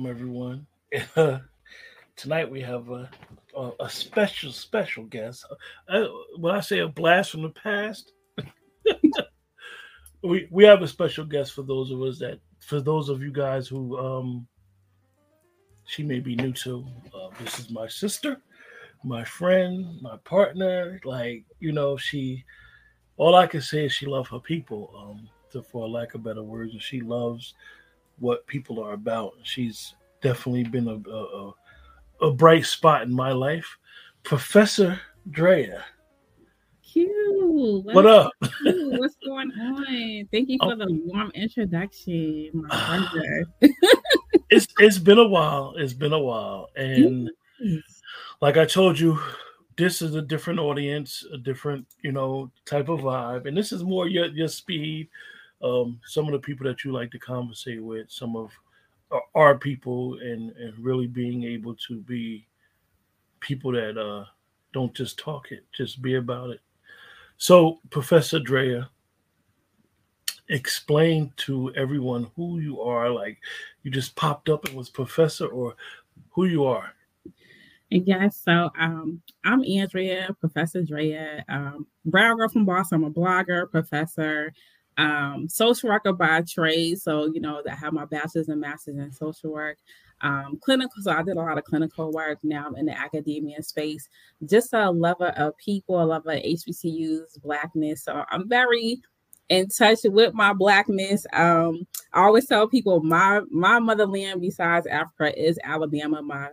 welcome everyone. Tonight we have a, a, a, special, special guest. Uh, when I say a blast from the past, we we have a special guest for those of us that, for those of you guys who um, she may be new to. Uh, this is my sister, my friend, my partner. Like you know, she. All I can say is she loves her people. Um, to, for lack of better words, and she loves what people are about. She's definitely been a, a, a bright spot in my life. Professor Drea. Cute. What up? What's going on? Thank you for oh. the warm introduction, my brother. it's it's been a while. It's been a while, and yes. like I told you, this is a different audience, a different you know type of vibe, and this is more your your speed um, some of the people that you like to conversate with, some of our people, and and really being able to be people that uh, don't just talk it, just be about it. So, Professor Drea, explain to everyone who you are. Like you just popped up and was professor, or who you are. Yes, so um, I'm Andrea, Professor Drea, um, brown girl from Boston. I'm a blogger, professor um, social worker by trade. So, you know, I have my bachelor's and master's in social work. Um, clinical, so I did a lot of clinical work now I'm in the academia space. Just a lover of people, a lover of HBCUs, blackness. So I'm very in touch with my blackness. Um, I always tell people my my motherland besides Africa is Alabama. My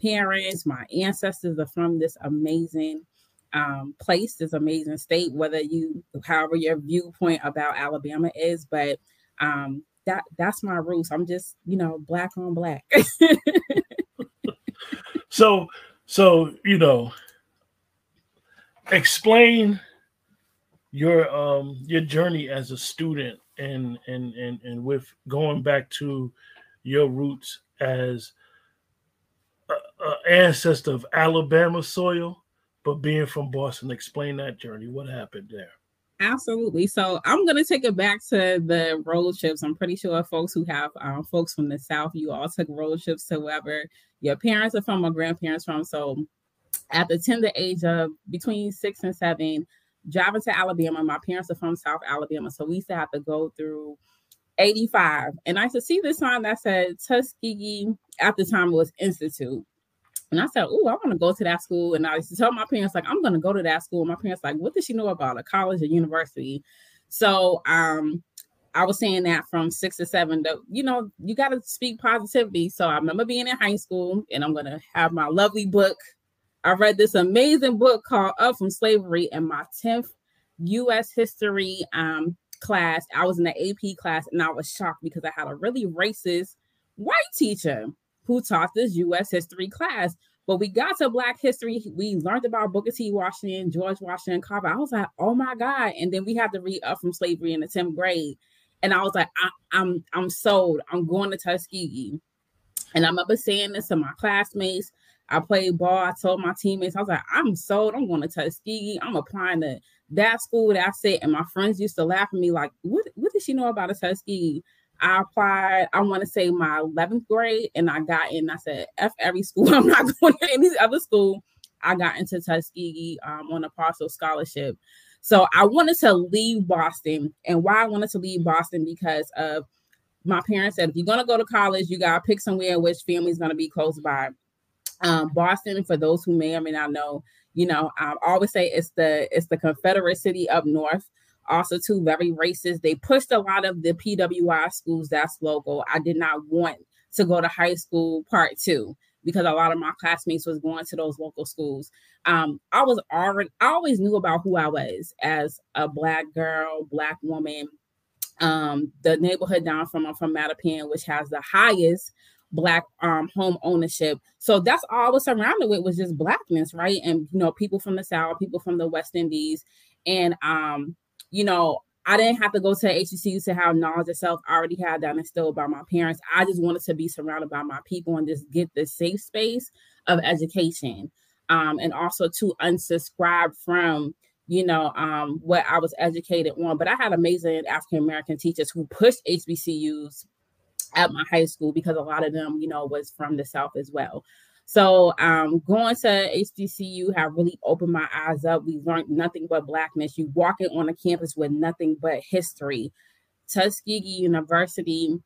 parents, my ancestors are from this amazing um, place, this amazing state, whether you, however your viewpoint about Alabama is, but um, that that's my roots. I'm just, you know, black on black. so, so you know, explain your um your journey as a student and and and and with going back to your roots as an ancestor of Alabama soil but being from Boston, explain that journey. What happened there? Absolutely. So I'm going to take it back to the road trips. I'm pretty sure folks who have um, folks from the South, you all took road trips to wherever your parents are from or grandparents from. So at the tender age of between six and seven, driving to Alabama, my parents are from South Alabama. So we used to have to go through 85. And I used to see this sign that said Tuskegee, at the time it was Institute. And I said, Oh, I want to go to that school. And I used to tell my parents, like, I'm going to go to that school. And my parents, like, what does she know about a college or university? So um, I was saying that from six to seven, that, you know, you got to speak positivity. So I remember being in high school and I'm going to have my lovely book. I read this amazing book called Up from Slavery in my 10th U.S. history um, class. I was in the AP class and I was shocked because I had a really racist white teacher who taught this U.S. history class. But we got to Black history. We learned about Booker T. Washington, George Washington Carver. I was like, oh my God. And then we had to read Up from Slavery in the 10th grade. And I was like, I, I'm, I'm sold. I'm going to Tuskegee. And I remember saying this to my classmates. I played ball. I told my teammates, I was like, I'm sold. I'm going to Tuskegee. I'm applying to that school. That's it. And my friends used to laugh at me like, what, what does she know about a Tuskegee? I applied, I want to say my 11th grade, and I got in. I said, F every school. I'm not going to any other school. I got into Tuskegee um, on a partial scholarship. So I wanted to leave Boston. And why I wanted to leave Boston because of my parents said, if you're going to go to college, you got to pick somewhere which family's going to be close by. Um, Boston, for those who may or may not know, you know, I always say it's the it's the Confederate city up north also too very racist. They pushed a lot of the PWI schools that's local. I did not want to go to high school part two because a lot of my classmates was going to those local schools. Um, I was already I always knew about who I was as a black girl, black woman. Um, the neighborhood down from I'm from Mattapan, which has the highest black um home ownership. So that's all I was surrounded with was just blackness, right? And you know, people from the South, people from the West Indies. And um you know, I didn't have to go to HBCU to have knowledge itself. I already had that instilled by my parents. I just wanted to be surrounded by my people and just get the safe space of education. Um, and also to unsubscribe from, you know, um, what I was educated on. But I had amazing African American teachers who pushed HBCUs at my high school because a lot of them, you know, was from the South as well. So um, going to HBCU have really opened my eyes up. We learned nothing but blackness. You walk walking on a campus with nothing but history. Tuskegee University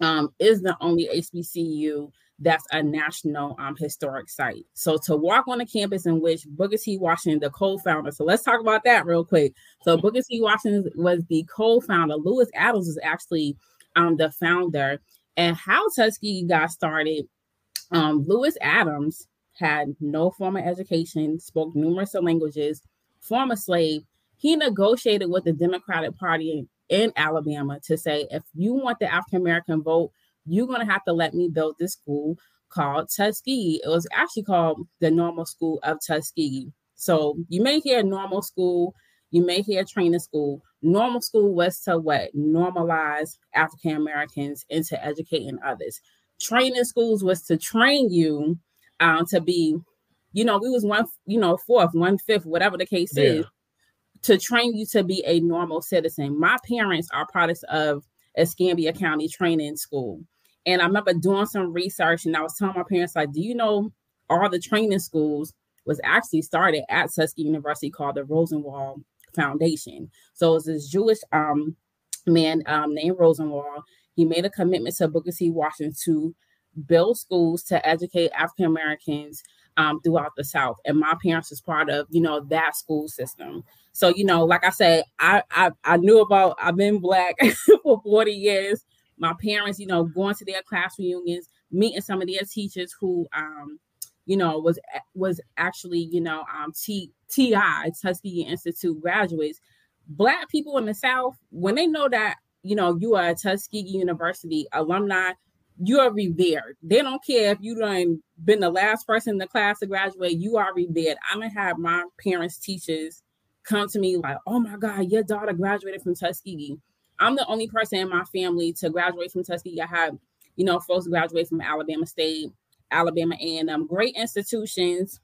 um, is the only HBCU that's a national um, historic site. So to walk on a campus in which Booker T. Washington, the co-founder, so let's talk about that real quick. So Booker T. Washington was the co-founder. Lewis Adams was actually um, the founder. And how Tuskegee got started um, Lewis Adams had no formal education, spoke numerous languages, former slave. He negotiated with the Democratic Party in Alabama to say, if you want the African American vote, you're going to have to let me build this school called Tuskegee. It was actually called the Normal School of Tuskegee. So you may hear normal school, you may hear training school. Normal school was to what? Normalize African Americans into educating others training schools was to train you um, to be, you know, we was one, you know, fourth, one fifth, whatever the case yeah. is, to train you to be a normal citizen. My parents are products of Escambia County Training School. And I remember doing some research and I was telling my parents, like, do you know all the training schools was actually started at Tuskegee University called the Rosenwald Foundation. So it's this Jewish um, man um, named Rosenwald. He made a commitment to Booker T. Washington to build schools to educate African Americans um, throughout the South. And my parents was part of, you know, that school system. So, you know, like I said, I I, I knew about I've been black for 40 years. My parents, you know, going to their class reunions, meeting some of their teachers who um, you know, was was actually, you know, um T TI, Tuskegee Institute graduates. Black people in the South, when they know that you know, you are a Tuskegee University alumni, you are revered. They don't care if you done been the last person in the class to graduate, you are revered. I'm gonna have my parents, teachers come to me like, oh my God, your daughter graduated from Tuskegee. I'm the only person in my family to graduate from Tuskegee. I have, you know, folks graduate from Alabama State, Alabama A&M, great institutions.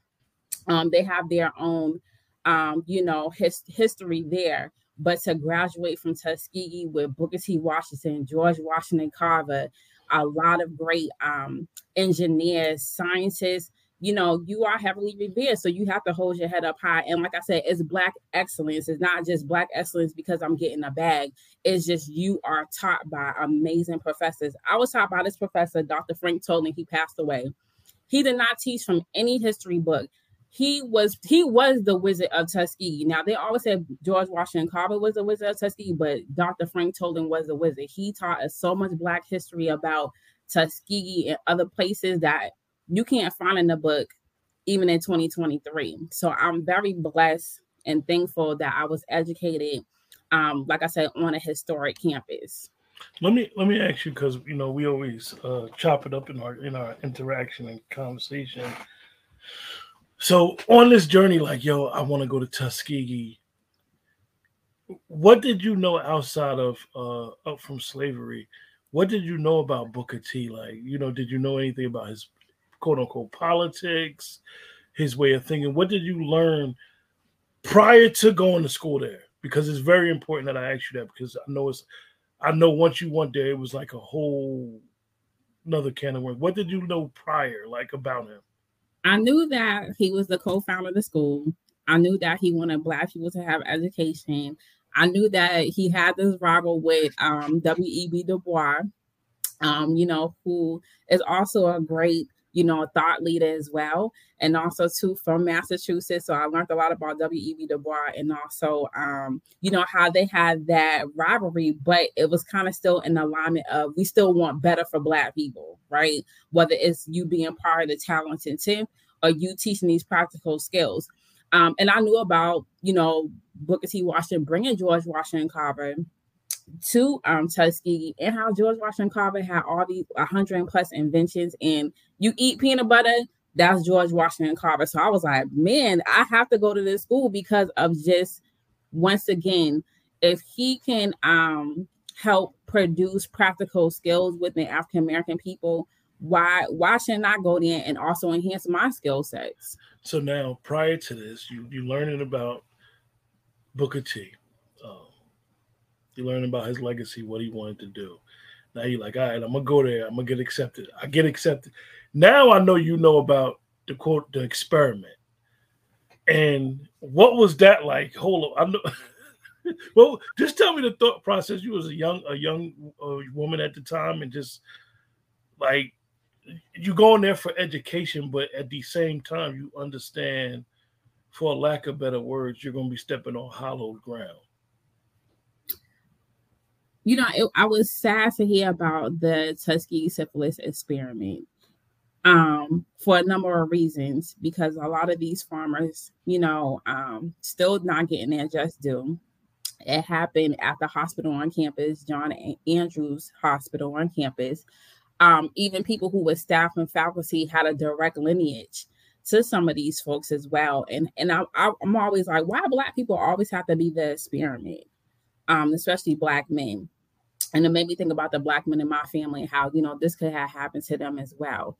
Um, they have their own, um, you know, his, history there. But to graduate from Tuskegee with Booker T. Washington, George Washington Carver, a lot of great um, engineers, scientists, you know, you are heavily revered. So you have to hold your head up high. And like I said, it's black excellence. It's not just black excellence because I'm getting a bag. It's just you are taught by amazing professors. I was taught by this professor, Dr. Frank Toland. He passed away. He did not teach from any history book he was he was the wizard of Tuskegee. Now they always said George Washington Carver was the wizard of Tuskegee, but Dr. Frank Toland was the wizard. He taught us so much black history about Tuskegee and other places that you can't find in the book even in 2023. So I'm very blessed and thankful that I was educated um like I said on a historic campus. Let me let me ask you because you know we always uh, chop it up in our in our interaction and conversation so on this journey, like, yo, I want to go to Tuskegee. What did you know outside of uh up from slavery? What did you know about Booker T? Like, you know, did you know anything about his quote unquote politics, his way of thinking? What did you learn prior to going to school there? Because it's very important that I ask you that because I know it's I know once you went there, it was like a whole another can of worms. What did you know prior, like about him? I knew that he was the co-founder of the school. I knew that he wanted black people to have education. I knew that he had this rival with um, W.E.B. Du Bois, um, you know, who is also a great you know, thought leader as well, and also too from Massachusetts. So I learned a lot about W.E.B. Du Bois and also, um, you know, how they had that rivalry, but it was kind of still in alignment of we still want better for Black people, right? Whether it's you being part of the talented tenth or you teaching these practical skills. Um, and I knew about, you know, Booker T. Washington bringing George Washington Carver to um, Tuskegee and how George Washington Carver had all these 100 plus inventions. And you eat peanut butter, that's George Washington Carver. So I was like, man, I have to go to this school because of just once again, if he can um, help produce practical skills within African American people, why why shouldn't I go there and also enhance my skill sets? So now, prior to this, you you learning about Booker T. You learn about his legacy, what he wanted to do. Now you're like, all right, I'm gonna go there. I'm gonna get accepted. I get accepted. Now I know you know about the quote the experiment. And what was that like? Hold on, I know. well, just tell me the thought process. You was a young a young uh, woman at the time, and just like you going there for education, but at the same time, you understand, for lack of better words, you're going to be stepping on hallowed ground. You know, it, I was sad to hear about the Tuskegee syphilis experiment um, for a number of reasons, because a lot of these farmers, you know, um, still not getting their just due. It happened at the hospital on campus, John Andrews Hospital on campus um, even people who were staff and faculty had a direct lineage to some of these folks as well. And and I, I, am always like, why black people always have to be the experiment, um, especially black men. And it made me think about the black men in my family and how you know this could have happened to them as well.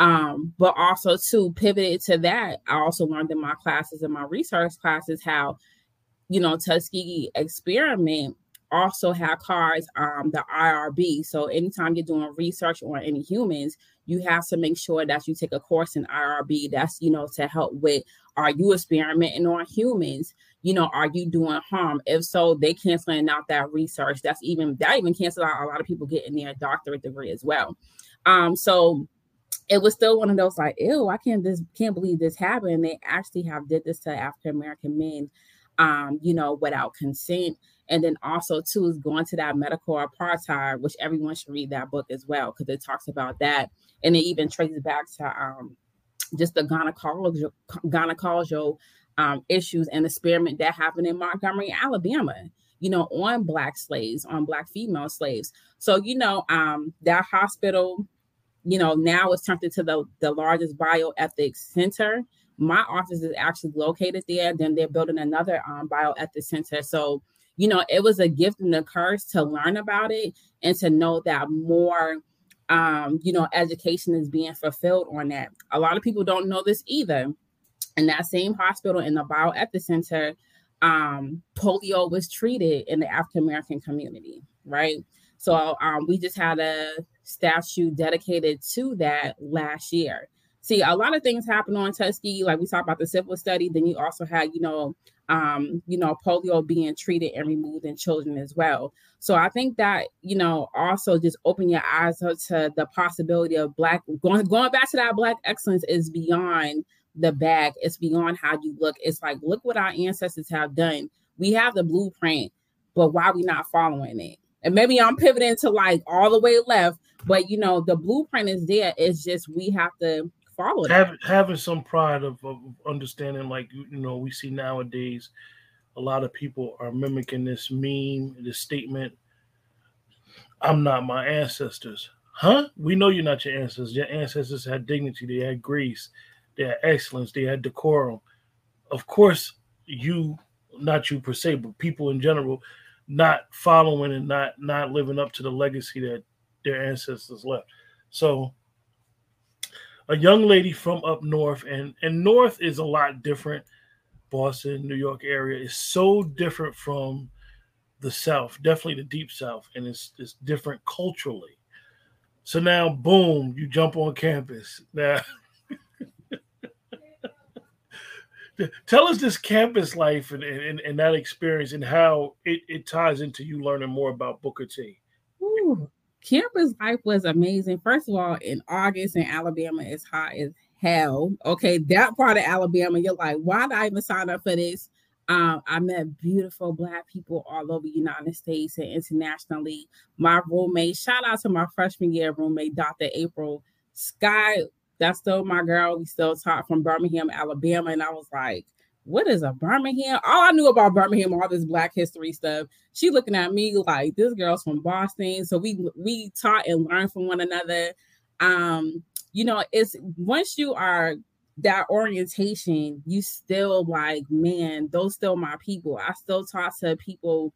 Um, but also to pivot to that, I also learned in my classes and my research classes how, you know, Tuskegee experiment also have cards um, the IRB. So anytime you're doing research on any humans, you have to make sure that you take a course in IRB. That's you know to help with are you experimenting on humans? You know, are you doing harm? If so, they canceling out that research. That's even that even cancel out a lot of people getting their doctorate degree as well. Um, so it was still one of those like, ew, I can't this can't believe this happened. They actually have did this to African American men, um, you know, without consent and then also too is going to that medical apartheid, which everyone should read that book as well because it talks about that, and it even traces back to um, just the gynecological gynecological um, issues and experiment that happened in Montgomery, Alabama. You know, on black slaves, on black female slaves. So you know, um, that hospital, you know, now it's turned into the the largest bioethics center. My office is actually located there. Then they're building another um, bioethics center. So you know, it was a gift and a curse to learn about it and to know that more um, you know, education is being fulfilled on that. A lot of people don't know this either. In that same hospital in the bioethics center, um, polio was treated in the African American community, right? So um, we just had a statue dedicated to that last year. See, a lot of things happen on Tuskegee, like we talked about the syphilis study. Then you also had, you know, um, you know, polio being treated and removed in children as well. So I think that, you know, also just open your eyes to the possibility of black going going back to that black excellence is beyond the bag. It's beyond how you look. It's like, look what our ancestors have done. We have the blueprint, but why are we not following it? And maybe I'm pivoting to like all the way left, but you know, the blueprint is there. It's just we have to follow having, having some pride of, of understanding like you know we see nowadays a lot of people are mimicking this meme this statement i'm not my ancestors huh we know you're not your ancestors your ancestors had dignity they had grace they had excellence they had decorum of course you not you per se but people in general not following and not not living up to the legacy that their ancestors left so a young lady from up north, and and north is a lot different. Boston, New York area is so different from the South, definitely the deep South, and it's it's different culturally. So now, boom, you jump on campus. Now, tell us this campus life and, and, and that experience and how it, it ties into you learning more about Booker T. Ooh, campus life was amazing. First of all, in August in Alabama, it's hot as hell. Okay, that part of Alabama, you're like, why did I even sign up for this? Um, I met beautiful black people all over the United States and internationally. My roommate, shout out to my freshman year roommate, Dr. April Sky. That's still my girl. We still talk from Birmingham, Alabama. And I was like, what is a Birmingham? All I knew about Birmingham, all this Black history stuff. She looking at me like this girl's from Boston. So we we taught and learned from one another. Um, you know, it's once you are that orientation, you still like, man, those still my people. I still talk to people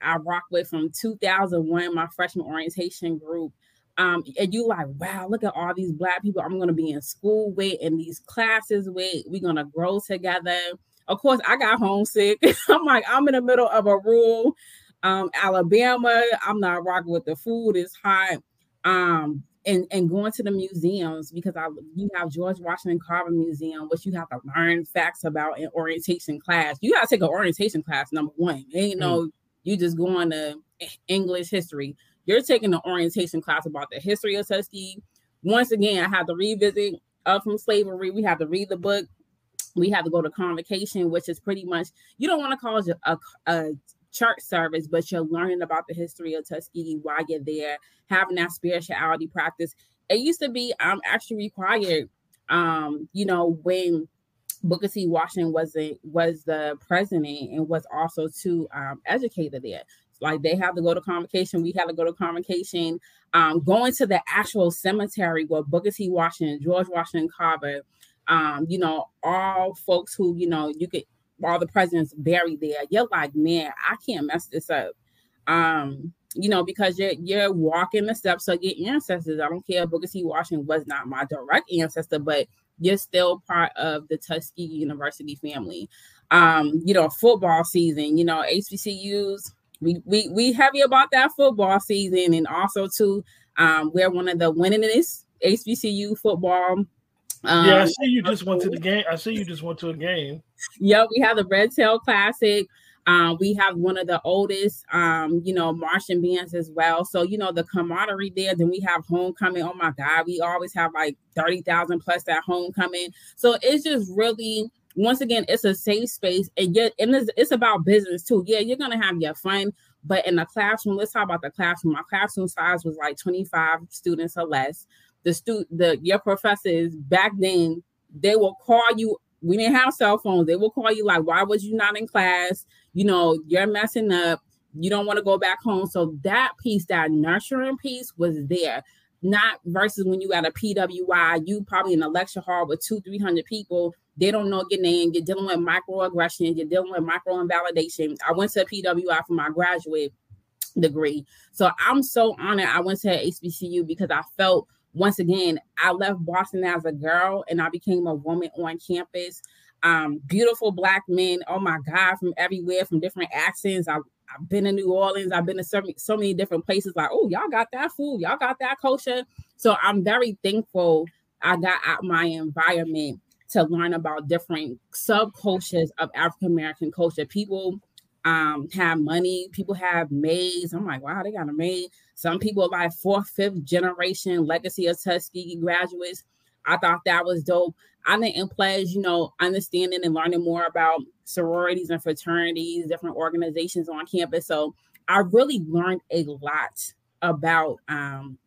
I rock with from 2001, my freshman orientation group. Um, and you like, wow, look at all these black people I'm gonna be in school with and these classes with. We're gonna grow together. Of course, I got homesick. I'm like, I'm in the middle of a rural Um, Alabama, I'm not rocking with the food, it's hot. Um, and and going to the museums because I you have George Washington Carver Museum, which you have to learn facts about in orientation class. You gotta take an orientation class, number one. Ain't mm. no you just going to English history. You're taking an orientation class about the history of Tuskegee. Once again, I have to revisit up from slavery. We have to read the book. We have to go to convocation, which is pretty much you don't want to call it a, a church service, but you're learning about the history of Tuskegee while you're there, having that spirituality practice. It used to be um actually required, um, you know, when Booker T. Washington was a, was the president and was also to um, educated there. Like they have to go to convocation, we have to go to convocation. Um, going to the actual cemetery where Booker T. Washington, George Washington Carver, um, you know, all folks who you know you could all the presidents buried there, you're like, man, I can't mess this up. Um, you know, because you're you're walking the steps of your ancestors. I don't care Booker T. Washington was not my direct ancestor, but you're still part of the Tuskegee University family. Um, you know, football season, you know, HBCUs, we we we heavy about that football season, and also too, um, we're one of the winningest HBCU football um, yeah, I see you just went to the game. I see you just went to a game. Yep, we have the Red Tail Classic. Um, we have one of the oldest, um, you know, marching bands as well. So, you know, the camaraderie there. Then we have homecoming. Oh my God, we always have like 30,000 plus at homecoming. So it's just really, once again, it's a safe space. And, yet, and it's, it's about business too. Yeah, you're to have your fun. But in the classroom, let's talk about the classroom. My classroom size was like 25 students or less the stu the your professors back then they will call you we didn't have cell phones they will call you like why was you not in class you know you're messing up you don't want to go back home so that piece that nurturing piece was there not versus when you at a pwi you probably in a lecture hall with two three hundred people they don't know your name you're dealing with microaggression you're dealing with micro invalidation i went to pwi for my graduate degree. So i'm so honored i went to hbcu because i felt once again, I left Boston as a girl and I became a woman on campus. Um, beautiful black men, oh my God, from everywhere, from different accents. I, I've been in New Orleans, I've been to so, so many different places, like, oh, y'all got that food, y'all got that culture. So I'm very thankful I got out my environment to learn about different subcultures of African American culture. People um have money, people have maids. I'm like, wow, they got a maid. Some people are like fourth, fifth generation legacy of Tuskegee graduates. I thought that was dope. I didn't pledge, you know, understanding and learning more about sororities and fraternities, different organizations on campus. So I really learned a lot about um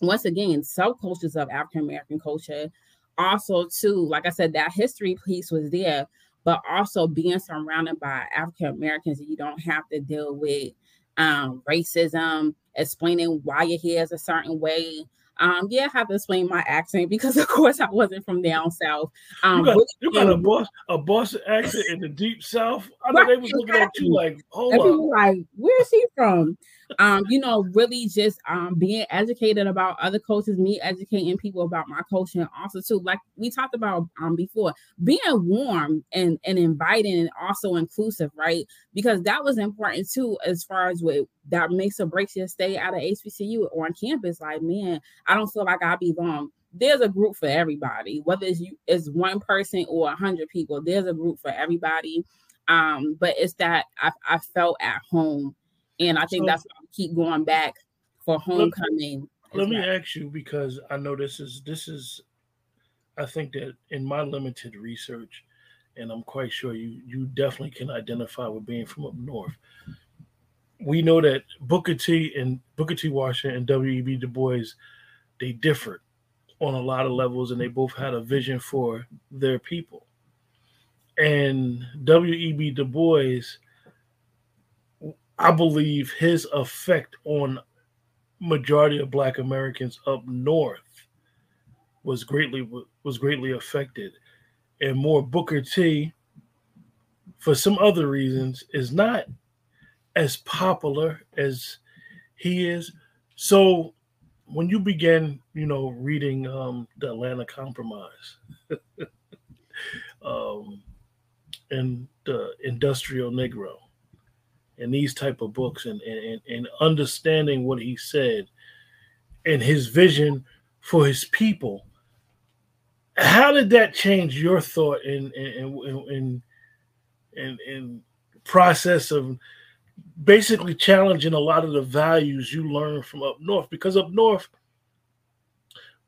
once again subcultures of African American culture. Also, too, like I said, that history piece was there, but also being surrounded by African Americans, you don't have to deal with um, racism, explaining why your hair is a certain way. Um, yeah, I have to explain my accent because, of course, I wasn't from down south. Um, you got, you got a boss a Boston accent in the deep south. I know right, they was looking exactly. at you like, hold on, like, where is she from? um, you know, really just um being educated about other cultures, me educating people about my culture, and also too, like we talked about um before, being warm and and inviting and also inclusive, right? Because that was important too, as far as what that makes or breaks your stay out of HBCU or on campus. Like, man, I don't feel like I belong there's a group for everybody whether it's you it's one person or a hundred people there's a group for everybody um but it's that i, I felt at home and I think so, that's why I keep going back for homecoming. Let, let me ask you because I know this is this is I think that in my limited research, and I'm quite sure you you definitely can identify with being from up north. We know that Booker T and Booker T Washington and W.E.B. Du Bois, they differed on a lot of levels, and they both had a vision for their people. And W.E.B. Du Bois I believe his effect on majority of Black Americans up north was greatly was greatly affected, and more Booker T, for some other reasons, is not as popular as he is. So when you begin, you know, reading um, the Atlanta Compromise um, and the Industrial Negro, and these type of books and, and, and understanding what he said and his vision for his people. How did that change your thought in in in in, in process of basically challenging a lot of the values you learn from up north? Because up north,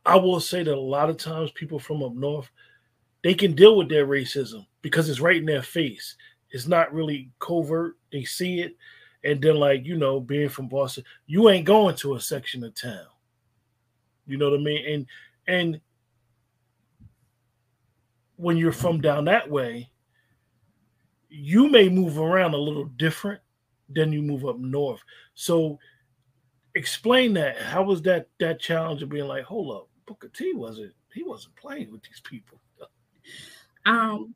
I will say that a lot of times people from up north they can deal with their racism because it's right in their face. It's not really covert. They see it. And then, like, you know, being from Boston, you ain't going to a section of town. You know what I mean? And and when you're from down that way, you may move around a little different than you move up north. So explain that. How was that that challenge of being like, hold up, Booker T wasn't he wasn't playing with these people? Um,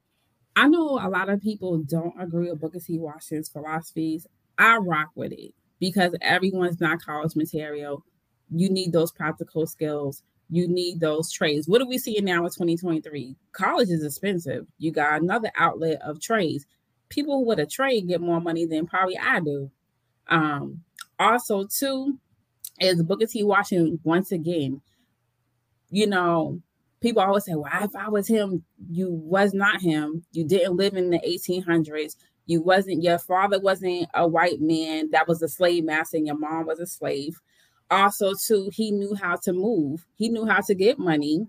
I know a lot of people don't agree with Booker T. Washington's philosophies. I rock with it because everyone's not college material. You need those practical skills. You need those trades. What are we seeing now in 2023? College is expensive. You got another outlet of trades. People with a trade get more money than probably I do. Um, also, too, is Booker T. Washington once again, you know, people always say, well, if I was him, you was not him. You didn't live in the 1800s. You wasn't, your father wasn't a white man that was a slave master and your mom was a slave. Also, too, he knew how to move. He knew how to get money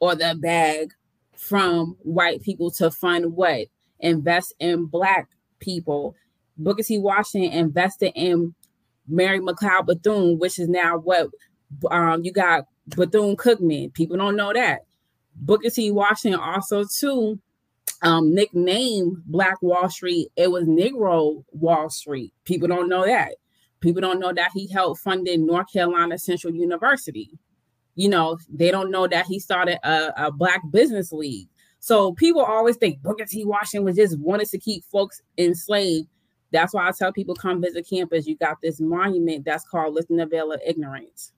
or the bag from white people to fund what? Invest in black people. Booker T. Washington invested in Mary McLeod Bethune, which is now what um, you got Bethune Cookman. People don't know that. Booker T. Washington also too um, nicknamed Black Wall Street. It was Negro Wall Street. People don't know that. People don't know that he helped funded North Carolina Central University. You know, they don't know that he started a, a Black Business League. So people always think Booker T. Washington was just wanted to keep folks enslaved. That's why I tell people come visit campus. You got this monument that's called Lifting the Veil of Ignorance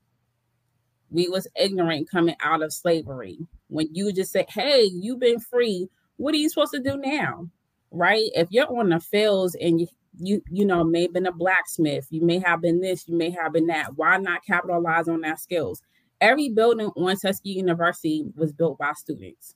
we was ignorant coming out of slavery. When you just say, "Hey, you've been free," what are you supposed to do now? Right? If you're on the fields and you you know may have been a blacksmith, you may have been this, you may have been that. Why not capitalize on that skills? Every building on Tuskegee University was built by students,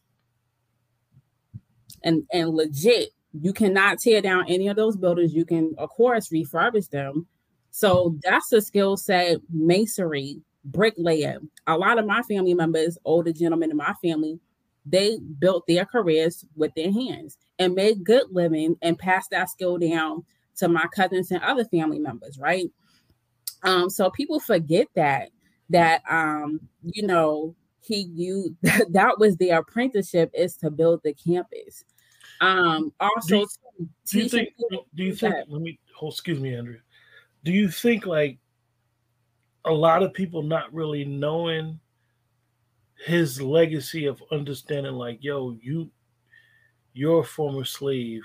and and legit, you cannot tear down any of those buildings. You can, of course, refurbish them. So that's a skill set. Masonry, bricklayer. A lot of my family members, older gentlemen in my family, they built their careers with their hands and made good living and passed that skill down to my cousins and other family members, right? Um, so people forget that that um, you know, he you that was the apprenticeship is to build the campus. Um also do you, do you think do you think let me hold excuse me, Andrea. Do you think like a lot of people not really knowing his legacy of understanding like yo you you're a former slave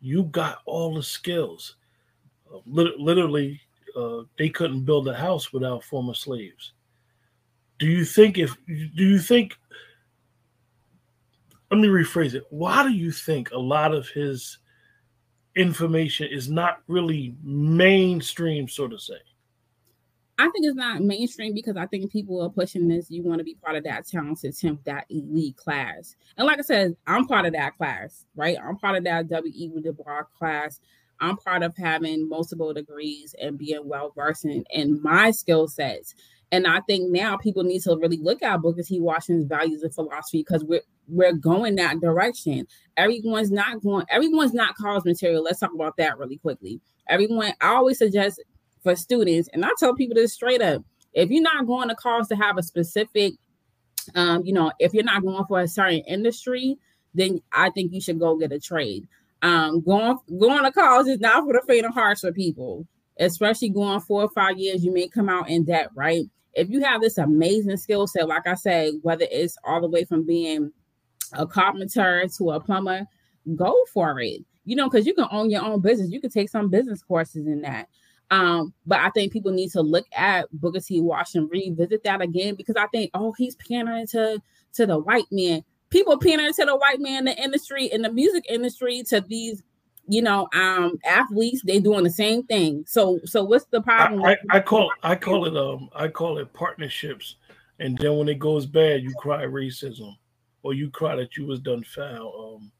you got all the skills. Uh, literally uh, they couldn't build a house without former slaves. Do you think if do you think let me rephrase it. Why do you think a lot of his information is not really mainstream so to say I think it's not mainstream because I think people are pushing this. You want to be part of that talented tenth, that elite class. And like I said, I'm part of that class, right? I'm part of that W.E. Du Bois class. I'm part of having multiple degrees and being well versed in, in my skill sets. And I think now people need to really look at Booker T. Washington's values and philosophy because we're we're going that direction. Everyone's not going, everyone's not college material. Let's talk about that really quickly. Everyone, I always suggest for students. And I tell people this straight up if you're not going to college to have a specific, um, you know, if you're not going for a certain industry, then I think you should go get a trade. Um, going going to college is not for the faint of heart for people, especially going four or five years. You may come out in debt, right? If you have this amazing skill set, like I say, whether it's all the way from being a carpenter to a plumber, go for it. You know, because you can own your own business. You can take some business courses in that. Um, but I think people need to look at Booker T. Washington, revisit that again because I think, oh, he's pandering to to the white man. People pandering to the white man in the industry, in the music industry, to these you know, um, athletes they doing the same thing. So, so what's the problem? I, I, I call I call it um I call it partnerships, and then when it goes bad, you cry racism, or you cry that you was done foul. Um,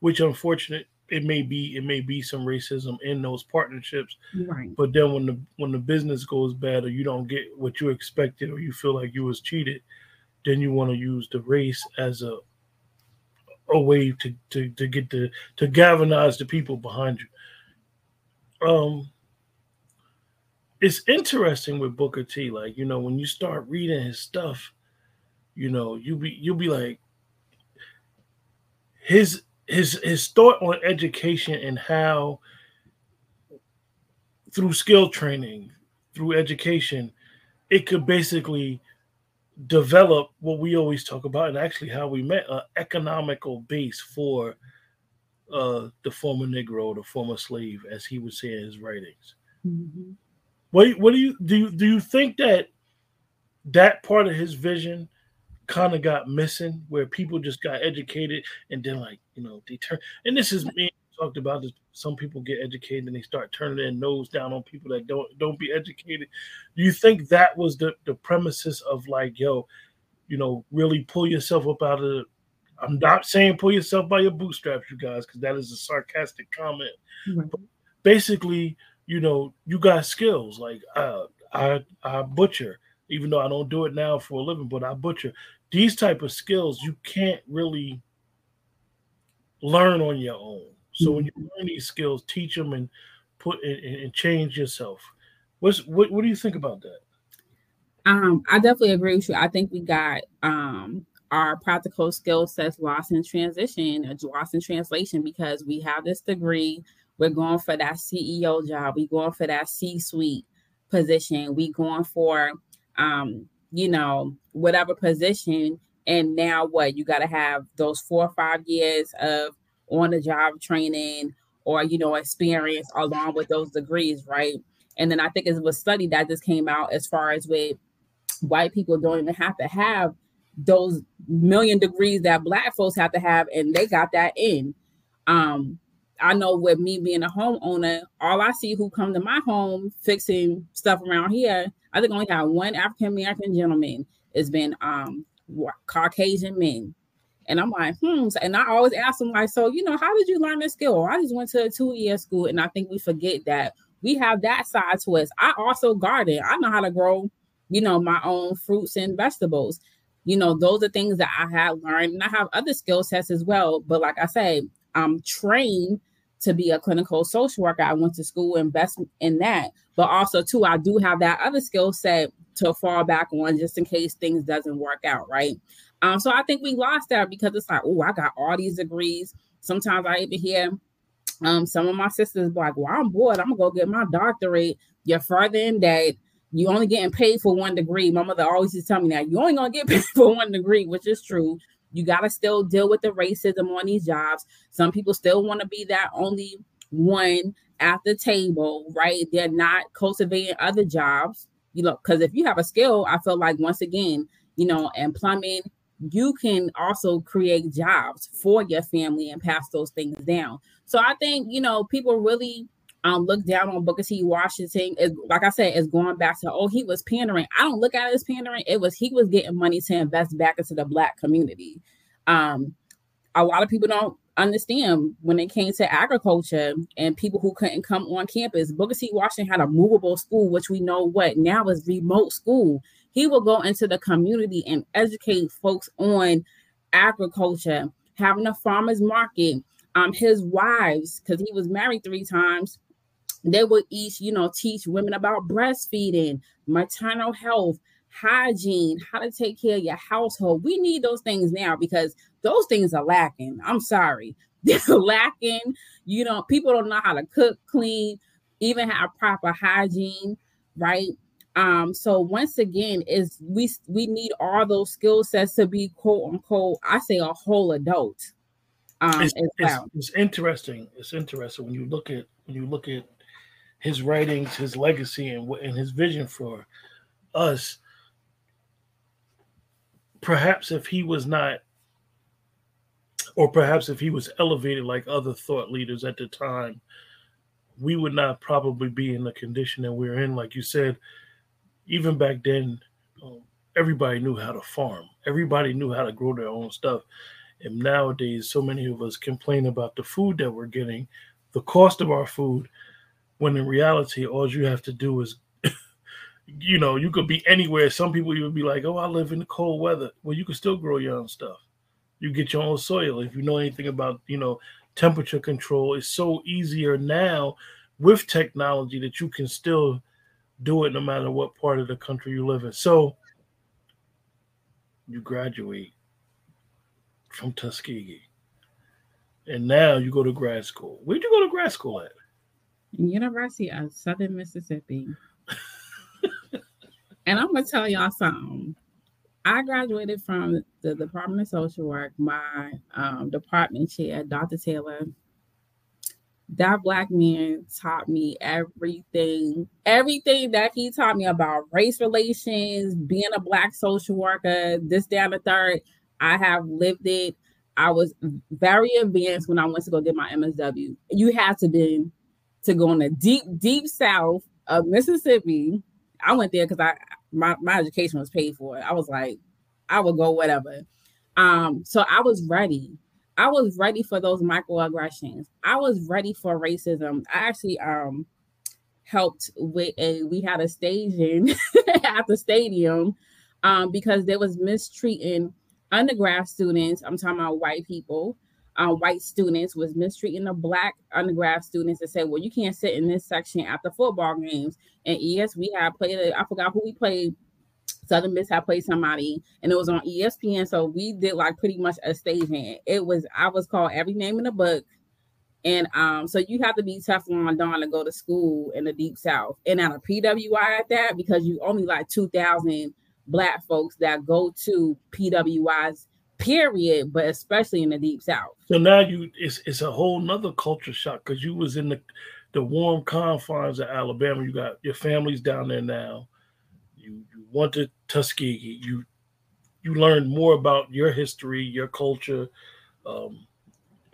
which unfortunate it may be it may be some racism in those partnerships right. but then when the when the business goes bad or you don't get what you expected or you feel like you was cheated then you want to use the race as a a way to to, to get the to galvanize the people behind you. Um it's interesting with booker t like you know when you start reading his stuff you know you be you'll be like his his his thought on education and how through skill training, through education, it could basically develop what we always talk about and actually how we met an economical base for uh, the former Negro, the former slave, as he would say in his writings. Mm-hmm. What, what do you do? You, do you think that that part of his vision kind of got missing where people just got educated and then like you know they turn and this is me talked about this some people get educated and they start turning their nose down on people that don't don't be educated do you think that was the the premises of like yo you know really pull yourself up out of i'm not saying pull yourself by your bootstraps you guys because that is a sarcastic comment mm-hmm. basically you know you got skills like uh, i i butcher even though I don't do it now for a living, but I butcher these type of skills you can't really learn on your own. So mm-hmm. when you learn these skills, teach them and put and, and change yourself. What's what? What do you think about that? Um, I definitely agree with you. I think we got um our practical skill sets lost in transition, or lost in translation because we have this degree. We're going for that CEO job. We're going for that C-suite position. We're going for um you know, whatever position. And now what? You got to have those four or five years of on the job training or, you know, experience along with those degrees, right? And then I think it was a study that just came out as far as with white people don't even have to have those million degrees that black folks have to have, and they got that in. Um, I know with me being a homeowner, all I see who come to my home fixing stuff around here I think I only have one African American gentleman. It's been um Caucasian men. And I'm like, hmm. And I always ask them, like, so, you know, how did you learn this skill? I just went to a two year school. And I think we forget that we have that side to us. I also garden. I know how to grow, you know, my own fruits and vegetables. You know, those are things that I have learned. And I have other skill sets as well. But like I say, I'm trained to be a clinical social worker. I went to school, invest in that. But also, too, I do have that other skill set to fall back on just in case things doesn't work out, right? Um, so I think we lost that because it's like, oh, I got all these degrees. Sometimes I even hear um, some of my sisters like, well, I'm bored. I'm gonna go get my doctorate. You're further in that. You only getting paid for one degree. My mother always used to tell me that you only gonna get paid for one degree, which is true. You got to still deal with the racism on these jobs. Some people still want to be that only one at the table, right? They're not cultivating other jobs, you know, because if you have a skill, I feel like once again, you know, and plumbing, you can also create jobs for your family and pass those things down. So I think, you know, people really um, look down on Booker T. Washington. Is like I said, is going back to oh he was pandering. I don't look at it as pandering. It was he was getting money to invest back into the black community. Um, a lot of people don't understand when it came to agriculture and people who couldn't come on campus. Booker T. Washington had a movable school, which we know what now is remote school. He will go into the community and educate folks on agriculture, having a farmer's market. Um, his wives, because he was married three times, they would each, you know, teach women about breastfeeding, maternal health, hygiene, how to take care of your household. We need those things now because those things are lacking. I'm sorry. They're lacking. You know, people don't know how to cook, clean, even have proper hygiene, right? Um, so once again, is we we need all those skill sets to be quote unquote, I say a whole adult. Um, it's, well. it's, it's interesting. It's interesting when you look at when you look at his writings, his legacy, and and his vision for us. Perhaps if he was not or perhaps if he was elevated like other thought leaders at the time, we would not probably be in the condition that we're in. Like you said, even back then, um, everybody knew how to farm. Everybody knew how to grow their own stuff. And nowadays, so many of us complain about the food that we're getting, the cost of our food, when in reality, all you have to do is, you know, you could be anywhere. Some people even be like, oh, I live in the cold weather. Well, you can still grow your own stuff. You get your own soil. If you know anything about, you know, temperature control, it's so easier now with technology that you can still do it no matter what part of the country you live in. So you graduate from Tuskegee. And now you go to grad school. Where'd you go to grad school at? University of Southern Mississippi. and I'm gonna tell y'all something. I graduated from the Department of Social Work. My um, department chair, Dr. Taylor, that black man taught me everything, everything that he taught me about race relations, being a black social worker, this, that, and the third. I have lived it. I was very advanced when I went to go get my MSW. You had to be to go in the deep, deep south of Mississippi. I went there because I my, my education was paid for. I was like, I would go whatever. Um, so I was ready. I was ready for those microaggressions. I was ready for racism. I actually um helped with a we had a staging at the stadium um because there was mistreating undergrad students. I'm talking about white people. Um, white students was mistreating the black undergrad students and said, "Well, you can't sit in this section at the football games." And yes, we had played. A, I forgot who we played Southern Miss had played somebody and it was on ESPN. So we did like pretty much a stagehand. It was I was called every name in the book. And um, so you have to be tough on Don to go to school in the deep south and at a PWI at that because you only like two thousand black folks that go to PWIs period, but especially in the deep south. So now you it's it's a whole nother culture shock because you was in the the warm confines of Alabama. You got your family's down there now. You you went to Tuskegee. You you learned more about your history, your culture, um,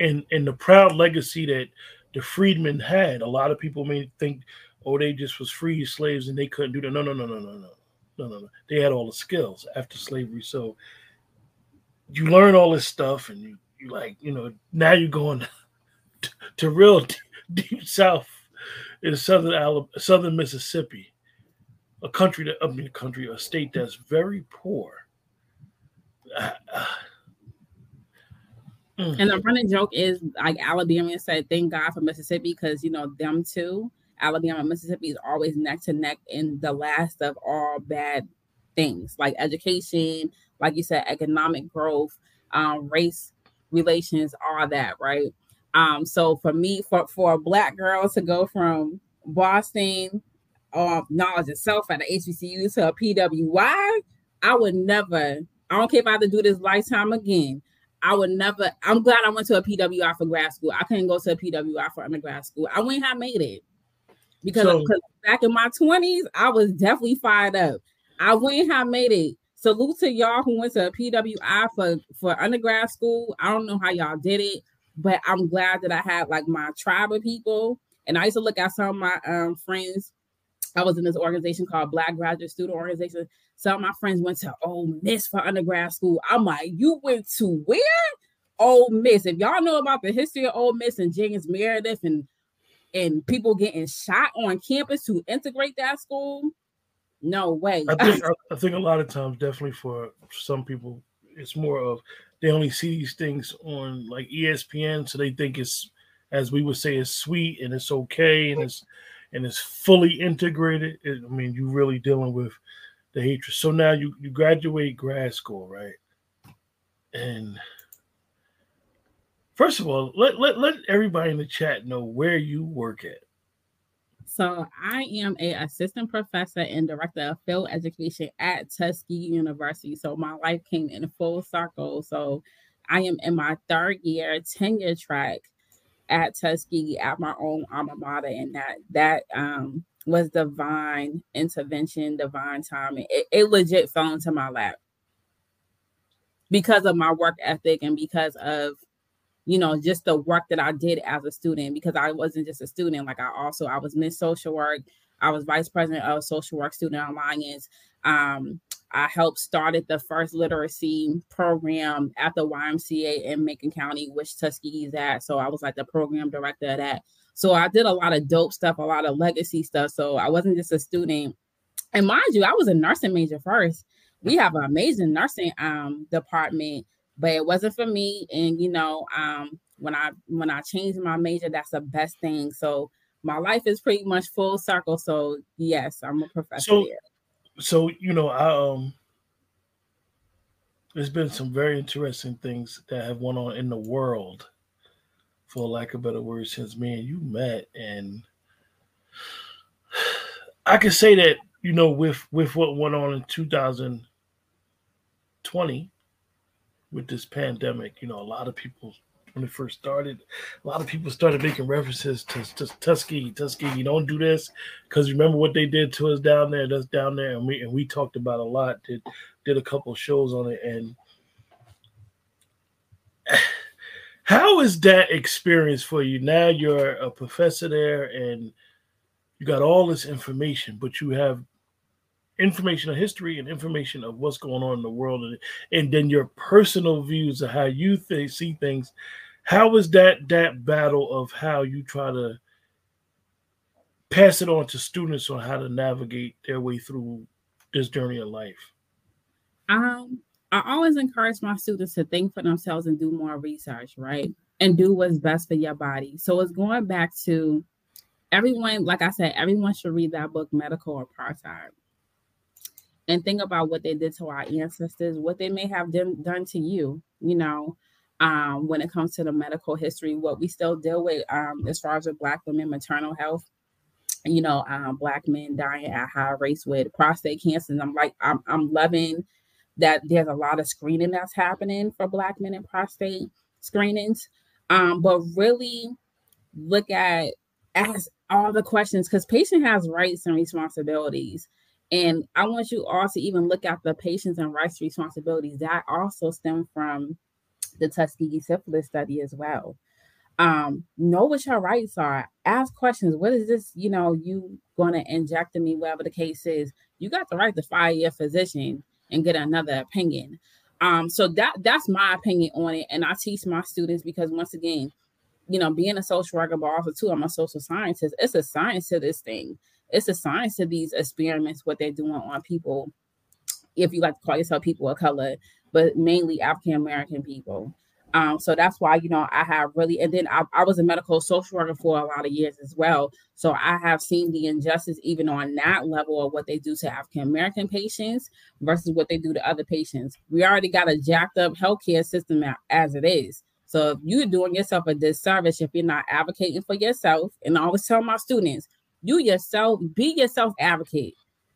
and and the proud legacy that the freedmen had. A lot of people may think, oh, they just was free slaves and they couldn't do that. No, no, no, no, no, no, no, no. They had all the skills after slavery. So you learn all this stuff, and you you like you know now you're going to, to real deep, deep south in southern Alabama, southern Mississippi a country that I mean a country, a state that's very poor. And the running joke is like Alabama said, thank God for Mississippi because you know them too. Alabama Mississippi is always neck to neck in the last of all bad things like education, like you said, economic growth, um, race relations, all that, right? Um, so for me, for for a black girl to go from Boston um, knowledge itself at a HBCU to a PWI, I would never, I don't care if I have to do this lifetime again. I would never, I'm glad I went to a PWI for grad school. I couldn't go to a PWI for undergrad school. I wouldn't have made it because, so, because back in my 20s, I was definitely fired up. I wouldn't have made it. Salute to y'all who went to PWI for, for undergrad school. I don't know how y'all did it, but I'm glad that I had like my tribe of people. And I used to look at some of my um, friends I was in this organization called Black Graduate Student Organization. Some of my friends went to Ole Miss for undergrad school. I'm like, you went to where? Ole Miss. If y'all know about the history of Ole Miss and James Meredith and and people getting shot on campus to integrate that school, no way. I think I think a lot of times, definitely for some people, it's more of they only see these things on like ESPN, so they think it's as we would say, it's sweet and it's okay and it's and it's fully integrated, it, I mean, you're really dealing with the hatred. So now you you graduate grad school, right? And first of all, let let let everybody in the chat know where you work at. So I am a assistant professor and director of field education at Tuskegee University. So my life came in full circle. So I am in my third year tenure track at Tuskegee at my own alma mater, and that that um, was divine intervention, divine timing. It, it legit fell into my lap because of my work ethic and because of you know, just the work that I did as a student because I wasn't just a student. Like I also I was Miss Social Work. I was vice president of Social Work Student Alliance. Um, I helped started the first literacy program at the YMCA in Macon County, which Tuskegee's at. So I was like the program director of that. So I did a lot of dope stuff, a lot of legacy stuff. So I wasn't just a student. And mind you, I was a nursing major first. We have an amazing nursing um, department, but it wasn't for me. And you know, um, when I when I changed my major, that's the best thing. So my life is pretty much full circle. So yes, I'm a professor. So, there. so you know, I um, there's been some very interesting things that have went on in the world, for lack of better words, since me and you met, and I can say that you know with with what went on in 2020 with this pandemic, you know, a lot of people when it first started, a lot of people started making references to, to Tuskegee. Tuskegee, don't do this because remember what they did to us down there. That's down there, and we and we talked about a lot. Did did a couple shows on it, and how is that experience for you? Now you're a professor there, and you got all this information, but you have information of history and information of what's going on in the world and, and then your personal views of how you th- see things. How is that that battle of how you try to pass it on to students on how to navigate their way through this journey of life? Um i always encourage my students to think for themselves and do more research right? And do what's best for your body. So it's going back to everyone like i said everyone should read that book medical apartheid and think about what they did to our ancestors, what they may have done, done to you, you know, um, when it comes to the medical history, what we still deal with um, as far as with Black women maternal health. You know, um, Black men dying at high rates with prostate cancer. And I'm like, I'm, I'm loving that there's a lot of screening that's happening for Black men and prostate screenings. Um, but really look at ask all the questions because patient has rights and responsibilities and I want you all to even look at the patients and rights responsibilities that also stem from the Tuskegee syphilis study as well. Um, know what your rights are. Ask questions. What is this? You know, you going to inject in me, whatever the case is. You got the right to fire your physician and get another opinion. Um, so that that's my opinion on it, and I teach my students because once again, you know, being a social worker, but also too, I'm a social scientist. It's a science to this thing it's a science to these experiments, what they're doing on people, if you like to call yourself people of color, but mainly African American people. Um, so that's why, you know, I have really, and then I, I, was a medical social worker for a lot of years as well. So I have seen the injustice even on that level of what they do to African American patients versus what they do to other patients. We already got a jacked up healthcare system as it is. So if you're doing yourself a disservice if you're not advocating for yourself, and I always tell my students, you yourself be yourself advocate.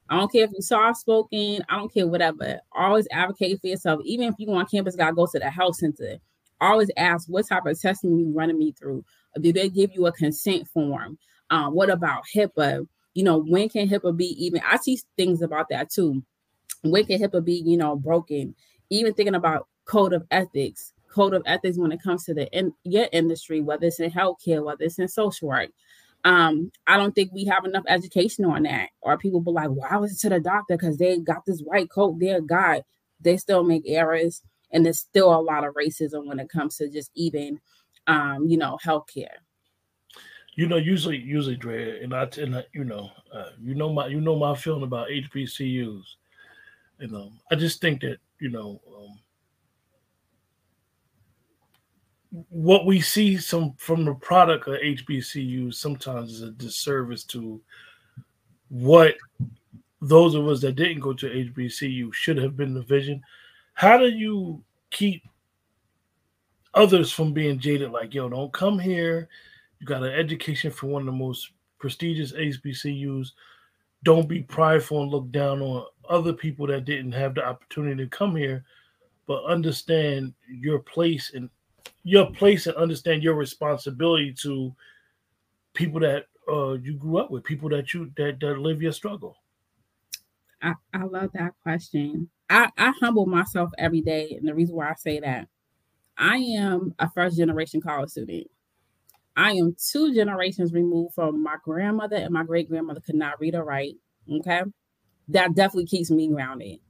I don't care if you're soft spoken, I don't care whatever. Always advocate for yourself. Even if you on campus, gotta go to the health center. Always ask what type of testing you running me through. Do they give you a consent form? Um, what about HIPAA? You know, when can HIPAA be even? I see things about that too. When can HIPAA be, you know, broken? Even thinking about code of ethics, code of ethics when it comes to the in, your industry, whether it's in healthcare, whether it's in social work um, I don't think we have enough education on that. Or people be like, why was it to the doctor? Because they got this white coat, they're God. They still make errors. And there's still a lot of racism when it comes to just even um, you know, healthcare. You know, usually, usually, Dre, and I, and I, you know, uh, you know my, you know my feeling about HBCUs. You know, I just think that you know, um, what we see some from the product of HBCU sometimes is a disservice to what those of us that didn't go to HBCU should have been the vision. How do you keep others from being jaded? Like, yo, don't come here. You got an education from one of the most prestigious HBCUs. Don't be prideful and look down on other people that didn't have the opportunity to come here, but understand your place in your place and understand your responsibility to people that uh, you grew up with, people that you that, that live your struggle? I, I love that question. I, I humble myself every day, and the reason why I say that, I am a first generation college student. I am two generations removed from my grandmother and my great grandmother could not read or write. Okay. That definitely keeps me grounded.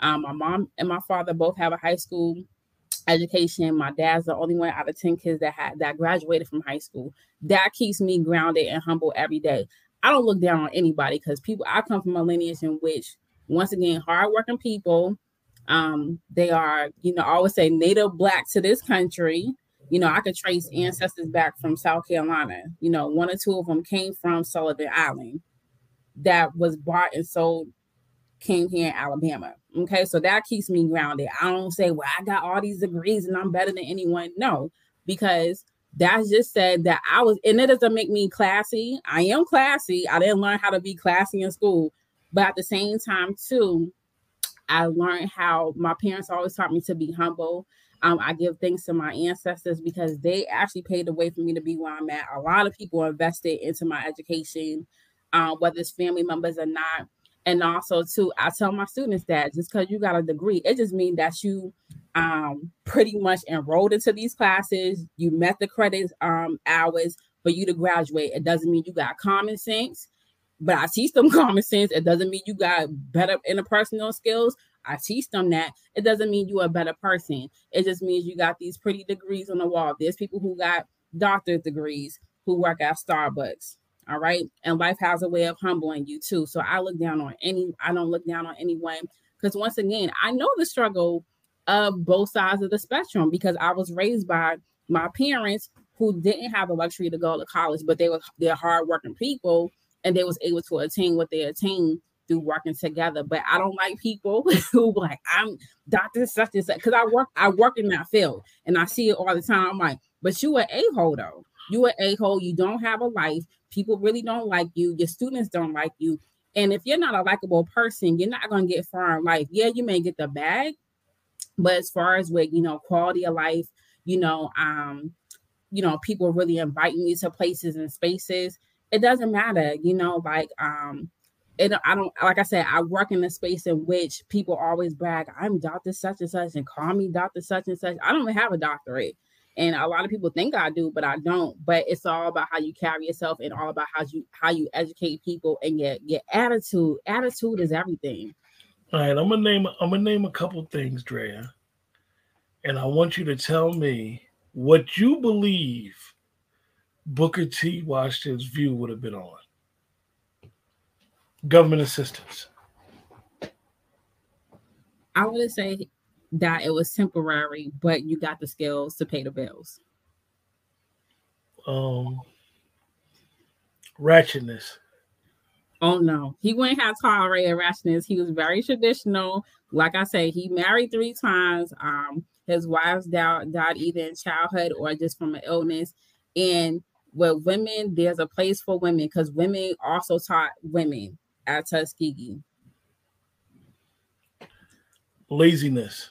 Um, my mom and my father both have a high school education. My dad's the only one out of 10 kids that had that graduated from high school. That keeps me grounded and humble every day. I don't look down on anybody because people I come from a lineage in which once again hardworking people. Um, they are, you know, I always say native black to this country. You know, I could trace ancestors back from South Carolina. You know, one or two of them came from Sullivan Island that was bought and sold came here in Alabama. Okay, so that keeps me grounded. I don't say, well, I got all these degrees and I'm better than anyone. No, because that's just said that I was, and it doesn't make me classy. I am classy. I didn't learn how to be classy in school, but at the same time, too, I learned how my parents always taught me to be humble. Um, I give thanks to my ancestors because they actually paved the way for me to be where I'm at. A lot of people invested into my education, uh, whether it's family members or not. And also, too, I tell my students that just because you got a degree, it just means that you um, pretty much enrolled into these classes, you met the credit um, hours for you to graduate. It doesn't mean you got common sense, but I teach them common sense. It doesn't mean you got better interpersonal skills. I teach them that. It doesn't mean you're a better person. It just means you got these pretty degrees on the wall. There's people who got doctorate degrees who work at Starbucks. All right. And life has a way of humbling you too. So I look down on any, I don't look down on anyone because once again, I know the struggle of both sides of the spectrum because I was raised by my parents who didn't have the luxury to go to college, but they were they're hardworking people and they was able to attain what they attained through working together. But I don't like people who like I'm Dr. Such and such because I work I work in that field and I see it all the time. I'm like, but you an a-hole though. You an a-hole, you don't have a life. People really don't like you. Your students don't like you. And if you're not a likable person, you're not going to get far in life. Yeah, you may get the bag, but as far as with, you know, quality of life, you know, um, you know, people really inviting you to places and spaces, it doesn't matter, you know, like um it, I don't like I said, I work in a space in which people always brag, I'm Dr. Such and such and call me Dr. Such and such. I don't have a doctorate. And a lot of people think I do, but I don't. But it's all about how you carry yourself and all about how you how you educate people and your your attitude. Attitude is everything. All right, I'm gonna name I'm gonna name a couple things, Drea, and I want you to tell me what you believe Booker T. Washington's view would have been on government assistance. I would say that it was temporary, but you got the skills to pay the bills. Um, ratchetness. Oh no, he wouldn't have tolerated ratchetness. He was very traditional. Like I say, he married three times. Um, his wives died, died either in childhood or just from an illness. And with women, there's a place for women because women also taught women at Tuskegee. Laziness.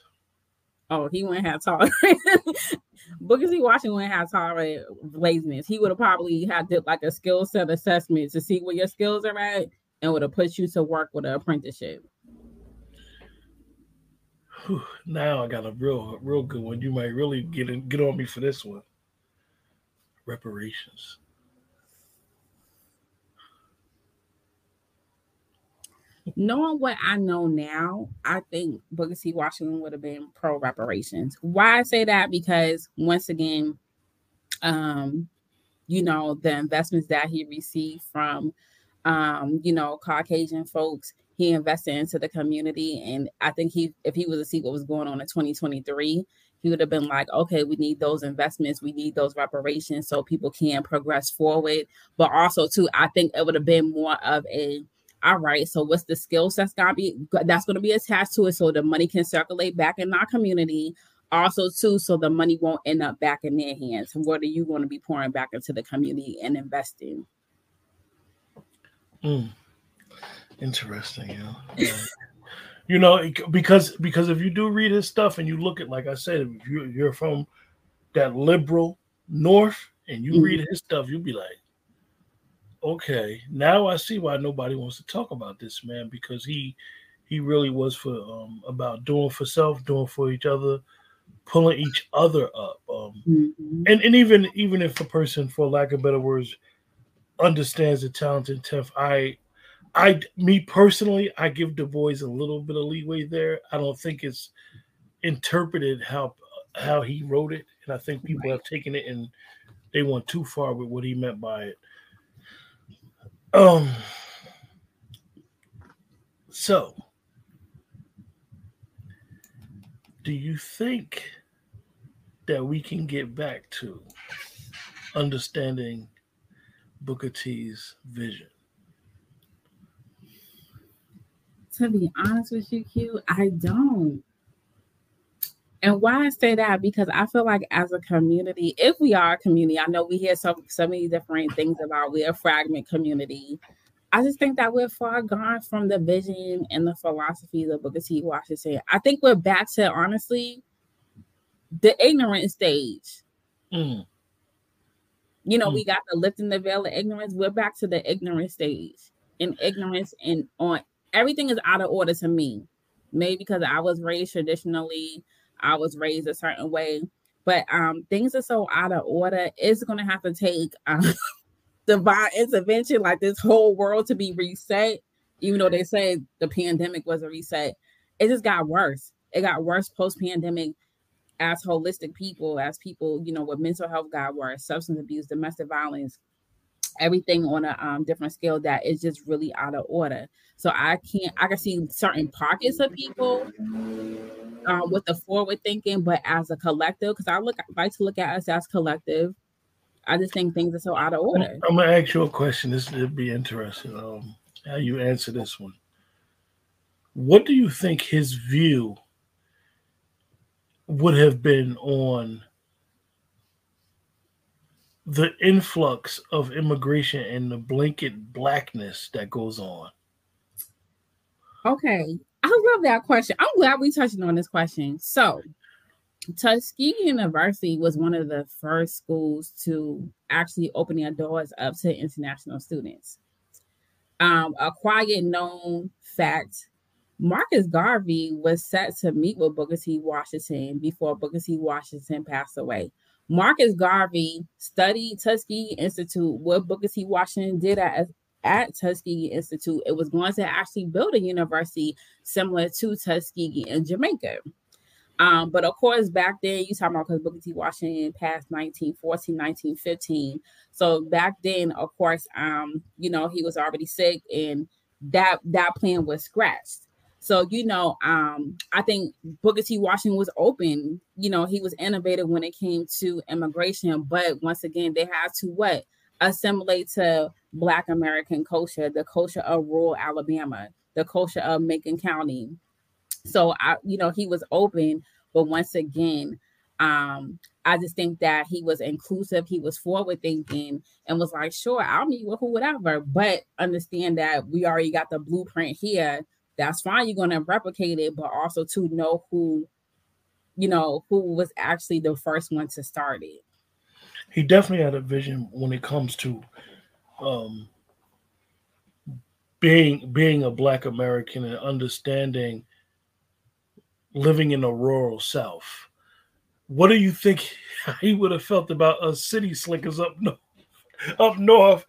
Oh, he wouldn't have tolerated. Booker T. Washington wouldn't have tolerated laziness. He would have probably had to, like a skill set assessment to see where your skills are at and would have put you to work with an apprenticeship. Now I got a real, real good one. You might really get in, get on me for this one. Reparations. Knowing what I know now, I think Booker T. Washington would have been pro reparations. Why I say that? Because once again, um, you know, the investments that he received from um, you know, Caucasian folks, he invested into the community. And I think he if he was to see what was going on in 2023, he would have been like, okay, we need those investments, we need those reparations so people can progress forward. But also, too, I think it would have been more of a all right, so what's the skills that's gonna be that's gonna be attached to it so the money can circulate back in our community. Also, too, so the money won't end up back in their hands. What are you going to be pouring back into the community and investing? Mm. Interesting, yeah. yeah. you know, because because if you do read his stuff and you look at, like I said, if you, you're from that liberal north and you mm-hmm. read his stuff, you'll be like, okay, now I see why nobody wants to talk about this man because he he really was for um, about doing for self, doing for each other, pulling each other up. Um, mm-hmm. and, and even even if a person, for lack of better words, understands the talented tenth, I I me personally, I give Du Bois a little bit of leeway there. I don't think it's interpreted how how he wrote it, and I think people right. have taken it and they went too far with what he meant by it. Um. So, do you think that we can get back to understanding Booker T's vision? To be honest with you, Q, I don't. And why I say that because I feel like as a community, if we are a community, I know we hear so so many different things about we're a fragment community. I just think that we're far gone from the vision and the philosophy of Booker T. Washington. I think we're back to honestly the ignorant stage. Mm. You know, mm. we got the lifting the veil of ignorance. We're back to the ignorant stage. And ignorance and on everything is out of order to me. Maybe because I was raised traditionally, I was raised a certain way. But um, things are so out of order. It's gonna have to take um, divine intervention, like this whole world to be reset. Even though they say the pandemic was a reset, it just got worse. It got worse post pandemic as holistic people, as people, you know, with mental health got worse, substance abuse, domestic violence, everything on a um, different scale that is just really out of order. So I can't, I can see certain pockets of people um, with the forward thinking, but as a collective, because I look, I like to look at us as collective. I just think things are so out of order. I'm gonna ask you a question. This would be interesting. Um, how you answer this one. What do you think his view would have been on the influx of immigration and the blanket blackness that goes on? Okay. I love that question. I'm glad we touched on this question. So, Tuskegee University was one of the first schools to actually open their doors up to international students. Um, a quiet known fact Marcus Garvey was set to meet with Booker T. Washington before Booker T. Washington passed away. Marcus Garvey studied Tuskegee Institute. What Booker T. Washington did at, at Tuskegee Institute, it was going to actually build a university similar to Tuskegee in Jamaica. Um, but of course, back then, you talking about because Booker T. Washington passed 1914, 1915. So back then, of course, um, you know, he was already sick and that that plan was scratched. So, you know, um, I think Booker T. Washington was open. You know, he was innovative when it came to immigration, but once again, they had to what? Assimilate to Black American culture, the culture of rural Alabama, the culture of Macon County. So, I, you know, he was open, but once again, um, I just think that he was inclusive, he was forward thinking, and was like, sure, I'll meet with who, whatever, but understand that we already got the blueprint here that's fine. You're going to replicate it, but also to know who, you know, who was actually the first one to start it. He definitely had a vision when it comes to um, being being a Black American and understanding living in a rural South. What do you think he would have felt about us city slickers up north, up north,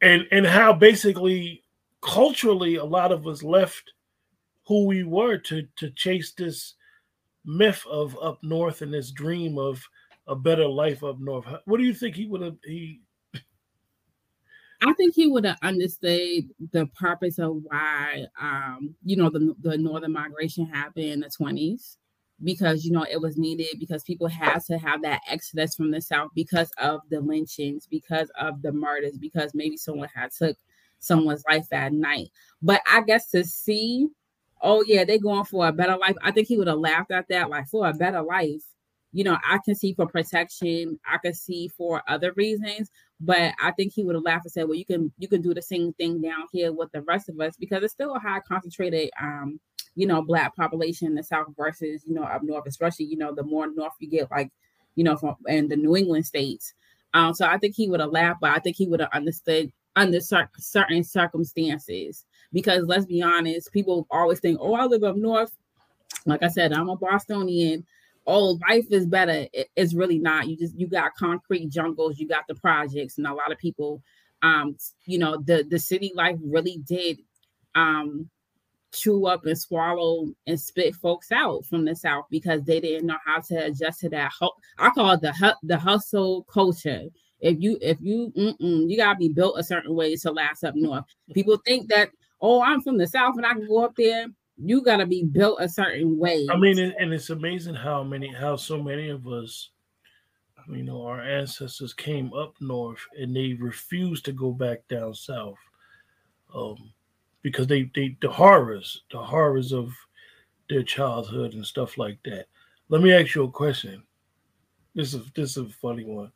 and and how basically culturally a lot of us left who we were to to chase this myth of up north and this dream of a better life up north. What do you think he would have he I think he would have understood the purpose of why um, you know the the northern migration happened in the 20s because you know it was needed because people had to have that exodus from the south because of the lynchings because of the murders because maybe someone had took someone's life at night but i guess to see oh yeah, they're going for a better life. I think he would have laughed at that, like for a better life. You know, I can see for protection, I can see for other reasons, but I think he would have laughed and said, "Well, you can you can do the same thing down here with the rest of us because it's still a high concentrated, um, you know, black population in the south versus you know up north, especially you know the more north you get, like you know from in the New England states. Um, so I think he would have laughed, but I think he would have understood under certain circumstances because let's be honest, people always think, oh, I live up north. Like I said, I'm a Bostonian. oh, life is better. It, it's really not. You just you got concrete jungles, you got the projects, and a lot of people, um, you know, the the city life really did, um, chew up and swallow and spit folks out from the south because they didn't know how to adjust to that. I call it the the hustle culture. If you if you you gotta be built a certain way to last up north. People think that oh I'm from the south and I can go up there you got to be built a certain way. I mean, and it's amazing how many, how so many of us, you know, our ancestors came up north and they refused to go back down south, um, because they, they, the horrors, the horrors of their childhood and stuff like that. Let me ask you a question. This is this is a funny one.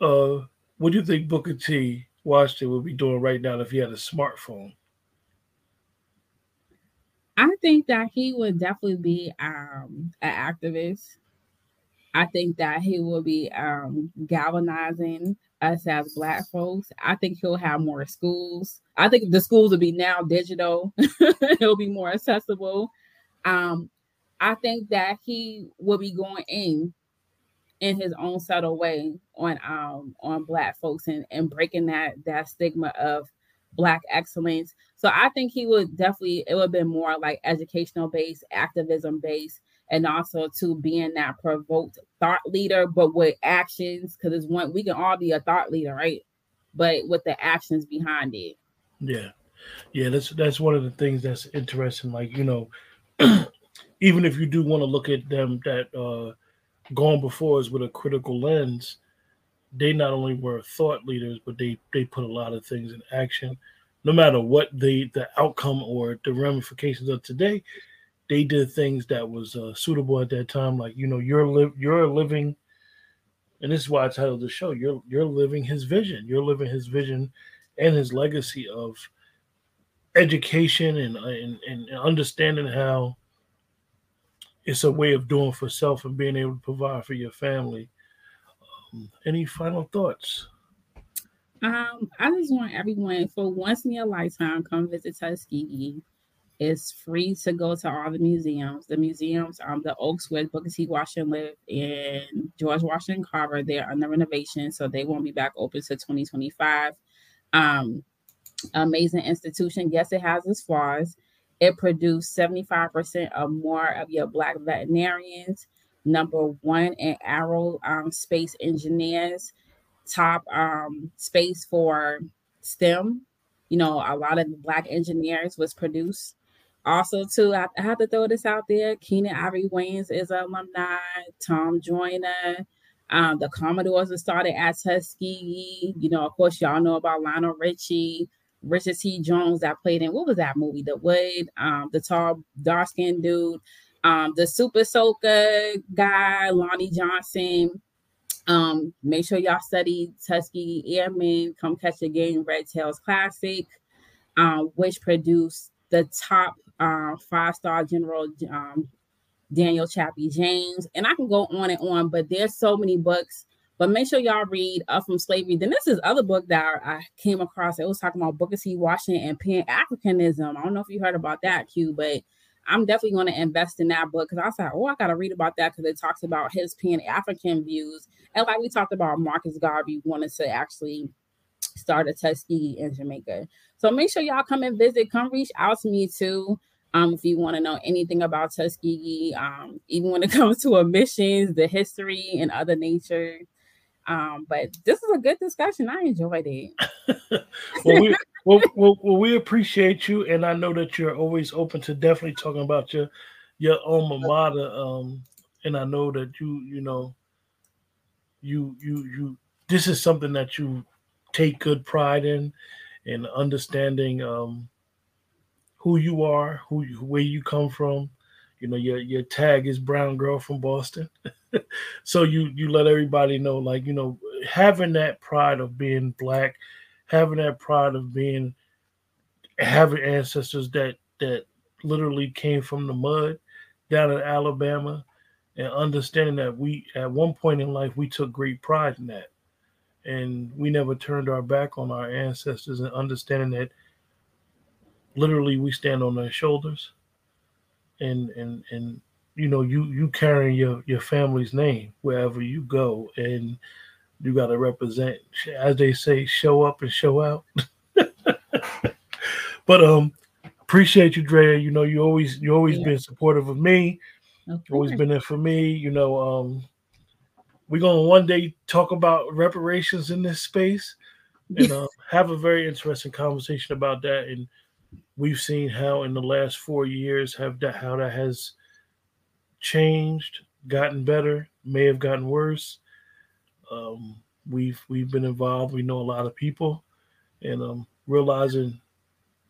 Uh, what do you think Booker T. Washington would be doing right now if he had a smartphone? I think that he would definitely be um, an activist. I think that he will be um, galvanizing us as Black folks. I think he'll have more schools. I think the schools will be now digital. It'll be more accessible. Um, I think that he will be going in in his own subtle way on um on black folks and, and breaking that that stigma of black excellence. So I think he would definitely it would have been more like educational based, activism based, and also to being that provoked thought leader, but with actions. Because it's one we can all be a thought leader, right? But with the actions behind it. Yeah, yeah. That's that's one of the things that's interesting. Like you know, even if you do want to look at them that uh gone before us with a critical lens they not only were thought leaders, but they they put a lot of things in action. No matter what the the outcome or the ramifications of today, they did things that was uh, suitable at that time. Like you know, you're live you're living, and this is why I titled the show. You're you're living his vision. You're living his vision and his legacy of education and and, and understanding how it's a way of doing for self and being able to provide for your family any final thoughts? Um, I just want everyone for once in your lifetime come visit Tuskegee. It's free to go to all the museums. The museums, um, the Oaks where Booker T. Washington lived and George Washington Carver, they're under renovation, so they won't be back open to 2025. Um, amazing institution. Yes, it has its flaws. It produced 75% or more of your black veterinarians number one in aero um, space engineers, top um, space for STEM. You know, a lot of black engineers was produced. Also, too, I, I have to throw this out there. Keenen Ivory Wayans is an alumni. Tom Joyner. Um, the Commodores that started at Tuskegee. You know, of course, y'all know about Lionel Richie, Richard T. Jones that played in what was that movie? The Wood, um, the tall, dark skinned dude. Um, the Super Soaker guy, Lonnie Johnson. Um, make sure y'all study Tuskegee Airmen, Come Catch a Game, Red Tails Classic, um, which produced the top uh, five star general um, Daniel Chappie James. And I can go on and on, but there's so many books. But make sure y'all read Up from Slavery. Then this is other book that I came across. It was talking about Booker T. Washington and Pan Africanism. I don't know if you heard about that, Q, but I'm definitely going to invest in that book because I said, oh, I got to read about that because it talks about his Pan African views. And like we talked about, Marcus Garvey wanted to actually start a Tuskegee in Jamaica. So make sure y'all come and visit. Come reach out to me too. Um, if you want to know anything about Tuskegee, um, even when it comes to emissions, the history, and other nature. Um, but this is a good discussion. I enjoyed it. well, we, well, well, well, we appreciate you, and I know that you're always open to definitely talking about your your alma mater. Um, and I know that you, you know, you you you. This is something that you take good pride in, in understanding um, who you are, who where you come from. You know, your your tag is brown girl from Boston. so you you let everybody know, like you know, having that pride of being black having that pride of being having ancestors that that literally came from the mud down in Alabama and understanding that we at one point in life we took great pride in that. And we never turned our back on our ancestors and understanding that literally we stand on their shoulders. And and and you know you you carrying your your family's name wherever you go, and you got to represent, as they say, show up and show out. but um, appreciate you, Drea. You know, you always you always yeah. been supportive of me. Okay. Always been there for me. You know, um, we're gonna one day talk about reparations in this space and uh, have a very interesting conversation about that. And we've seen how in the last four years have that how that has changed, gotten better, may have gotten worse. Um, we've we've been involved. We know a lot of people, and um, realizing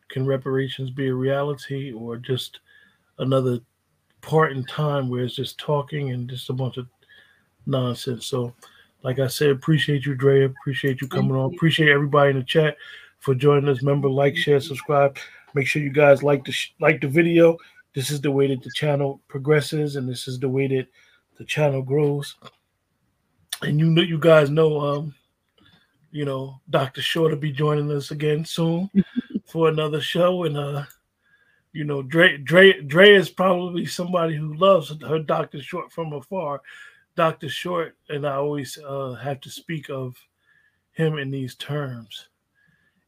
can reparations be a reality or just another part in time where it's just talking and just a bunch of nonsense. So, like I said, appreciate you, Dre. Appreciate you coming on. Appreciate everybody in the chat for joining us. Remember, like, share, subscribe. Make sure you guys like the sh- like the video. This is the way that the channel progresses, and this is the way that the channel grows. And you know, you guys know, um, you know, Dr. Short will be joining us again soon for another show, and uh, you know, Dre, Dre, Dre is probably somebody who loves her Dr. Short from afar Dr. Short, and I always uh, have to speak of him in these terms.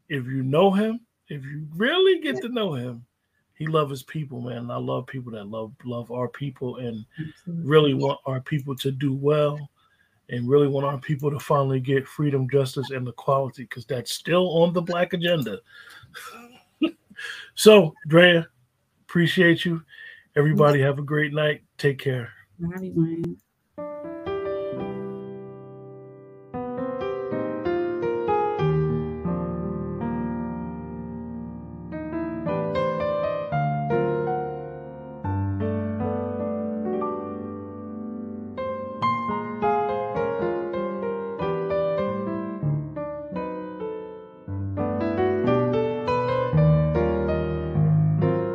If you know him, if you really get to know him, he loves his people, man. And I love people that love love our people and really want our people to do well and really want our people to finally get freedom, justice, and equality because that's still on the black agenda. so, Drea, appreciate you. Everybody have a great night. Take care.